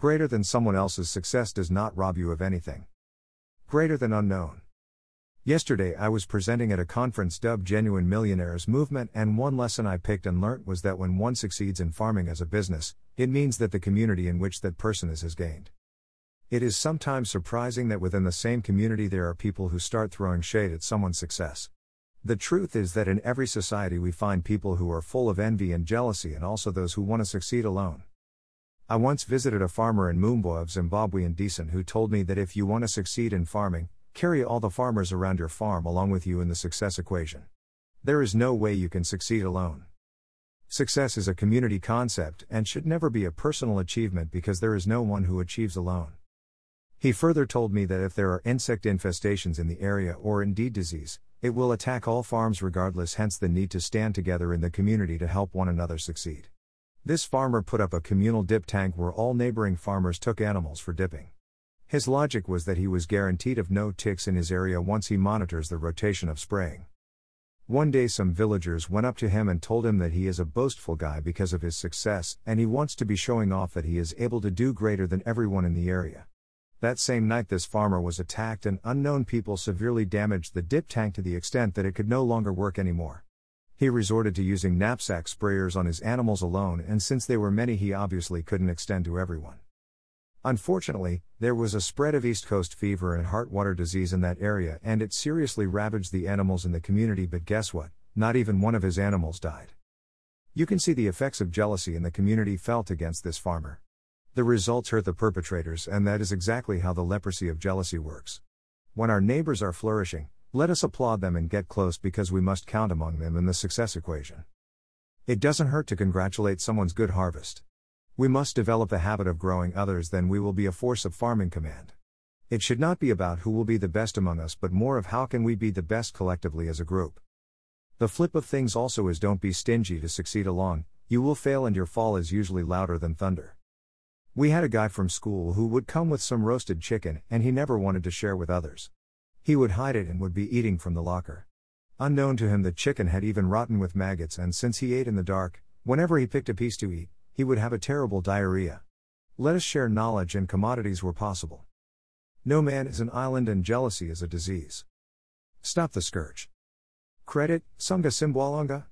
Greater than someone else's success does not rob you of anything. Greater than unknown. Yesterday I was presenting at a conference dubbed Genuine Millionaires Movement, and one lesson I picked and learnt was that when one succeeds in farming as a business, it means that the community in which that person is has gained. It is sometimes surprising that within the same community there are people who start throwing shade at someone's success. The truth is that in every society we find people who are full of envy and jealousy and also those who want to succeed alone. I once visited a farmer in Mumbwa of Zimbabwean Decent who told me that if you want to succeed in farming, carry all the farmers around your farm along with you in the success equation. There is no way you can succeed alone. Success is a community concept and should never be a personal achievement because there is no one who achieves alone. He further told me that if there are insect infestations in the area or indeed disease, it will attack all farms regardless, hence the need to stand together in the community to help one another succeed. This farmer put up a communal dip tank where all neighboring farmers took animals for dipping. His logic was that he was guaranteed of no ticks in his area once he monitors the rotation of spraying. One day, some villagers went up to him and told him that he is a boastful guy because of his success, and he wants to be showing off that he is able to do greater than everyone in the area. That same night, this farmer was attacked, and unknown people severely damaged the dip tank to the extent that it could no longer work anymore. He resorted to using knapsack sprayers on his animals alone, and since they were many, he obviously couldn't extend to everyone. Unfortunately, there was a spread of East Coast fever and heartwater disease in that area, and it seriously ravaged the animals in the community. But guess what? Not even one of his animals died. You can see the effects of jealousy in the community felt against this farmer. The results hurt the perpetrators, and that is exactly how the leprosy of jealousy works. When our neighbors are flourishing, let us applaud them and get close because we must count among them in the success equation. It doesn't hurt to congratulate someone's good harvest. We must develop the habit of growing others, then we will be a force of farming command. It should not be about who will be the best among us, but more of how can we be the best collectively as a group. The flip of things also is don't be stingy to succeed along, you will fail and your fall is usually louder than thunder. We had a guy from school who would come with some roasted chicken, and he never wanted to share with others. He would hide it and would be eating from the locker. Unknown to him, the chicken had even rotten with maggots, and since he ate in the dark, whenever he picked a piece to eat, he would have a terrible diarrhea. Let us share knowledge and commodities where possible. No man is an island, and jealousy is a disease. Stop the scourge. Credit, Sunga Simbwalonga.